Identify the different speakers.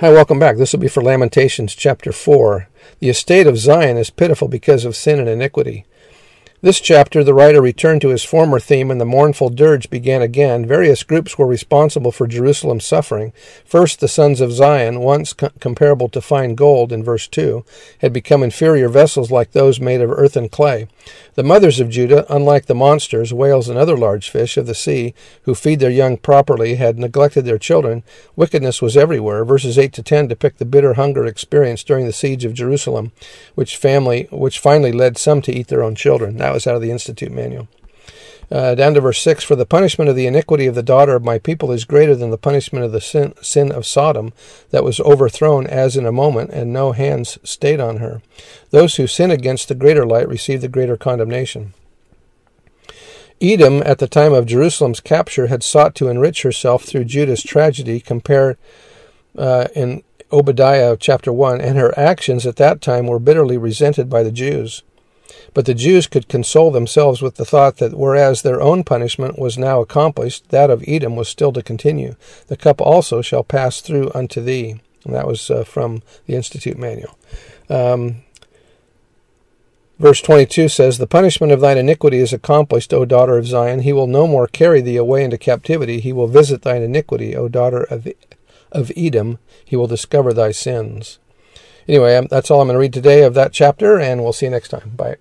Speaker 1: Hi, welcome back. This will be for Lamentations chapter 4. The estate of Zion is pitiful because of sin and iniquity. This chapter, the writer returned to his former theme, and the mournful dirge began again. Various groups were responsible for Jerusalem's suffering. First, the sons of Zion, once co- comparable to fine gold in verse 2, had become inferior vessels like those made of earth and clay. The mothers of Judah, unlike the monsters, whales, and other large fish of the sea, who feed their young properly, had neglected their children. Wickedness was everywhere. Verses 8 to 10 depict the bitter hunger experienced during the siege of Jerusalem, which family, which finally led some to eat their own children. That was out of the Institute Manual. Uh, down to verse 6 For the punishment of the iniquity of the daughter of my people is greater than the punishment of the sin, sin of Sodom, that was overthrown as in a moment, and no hands stayed on her. Those who sin against the greater light receive the greater condemnation. Edom, at the time of Jerusalem's capture, had sought to enrich herself through Judah's tragedy, compared uh, in Obadiah chapter 1, and her actions at that time were bitterly resented by the Jews. But the Jews could console themselves with the thought that whereas their own punishment was now accomplished, that of Edom was still to continue. The cup also shall pass through unto thee. And that was uh, from the Institute Manual. Um, verse 22 says, The punishment of thine iniquity is accomplished, O daughter of Zion. He will no more carry thee away into captivity. He will visit thine iniquity, O daughter of, of Edom. He will discover thy sins. Anyway, um, that's all I'm going to read today of that chapter, and we'll see you next time. Bye.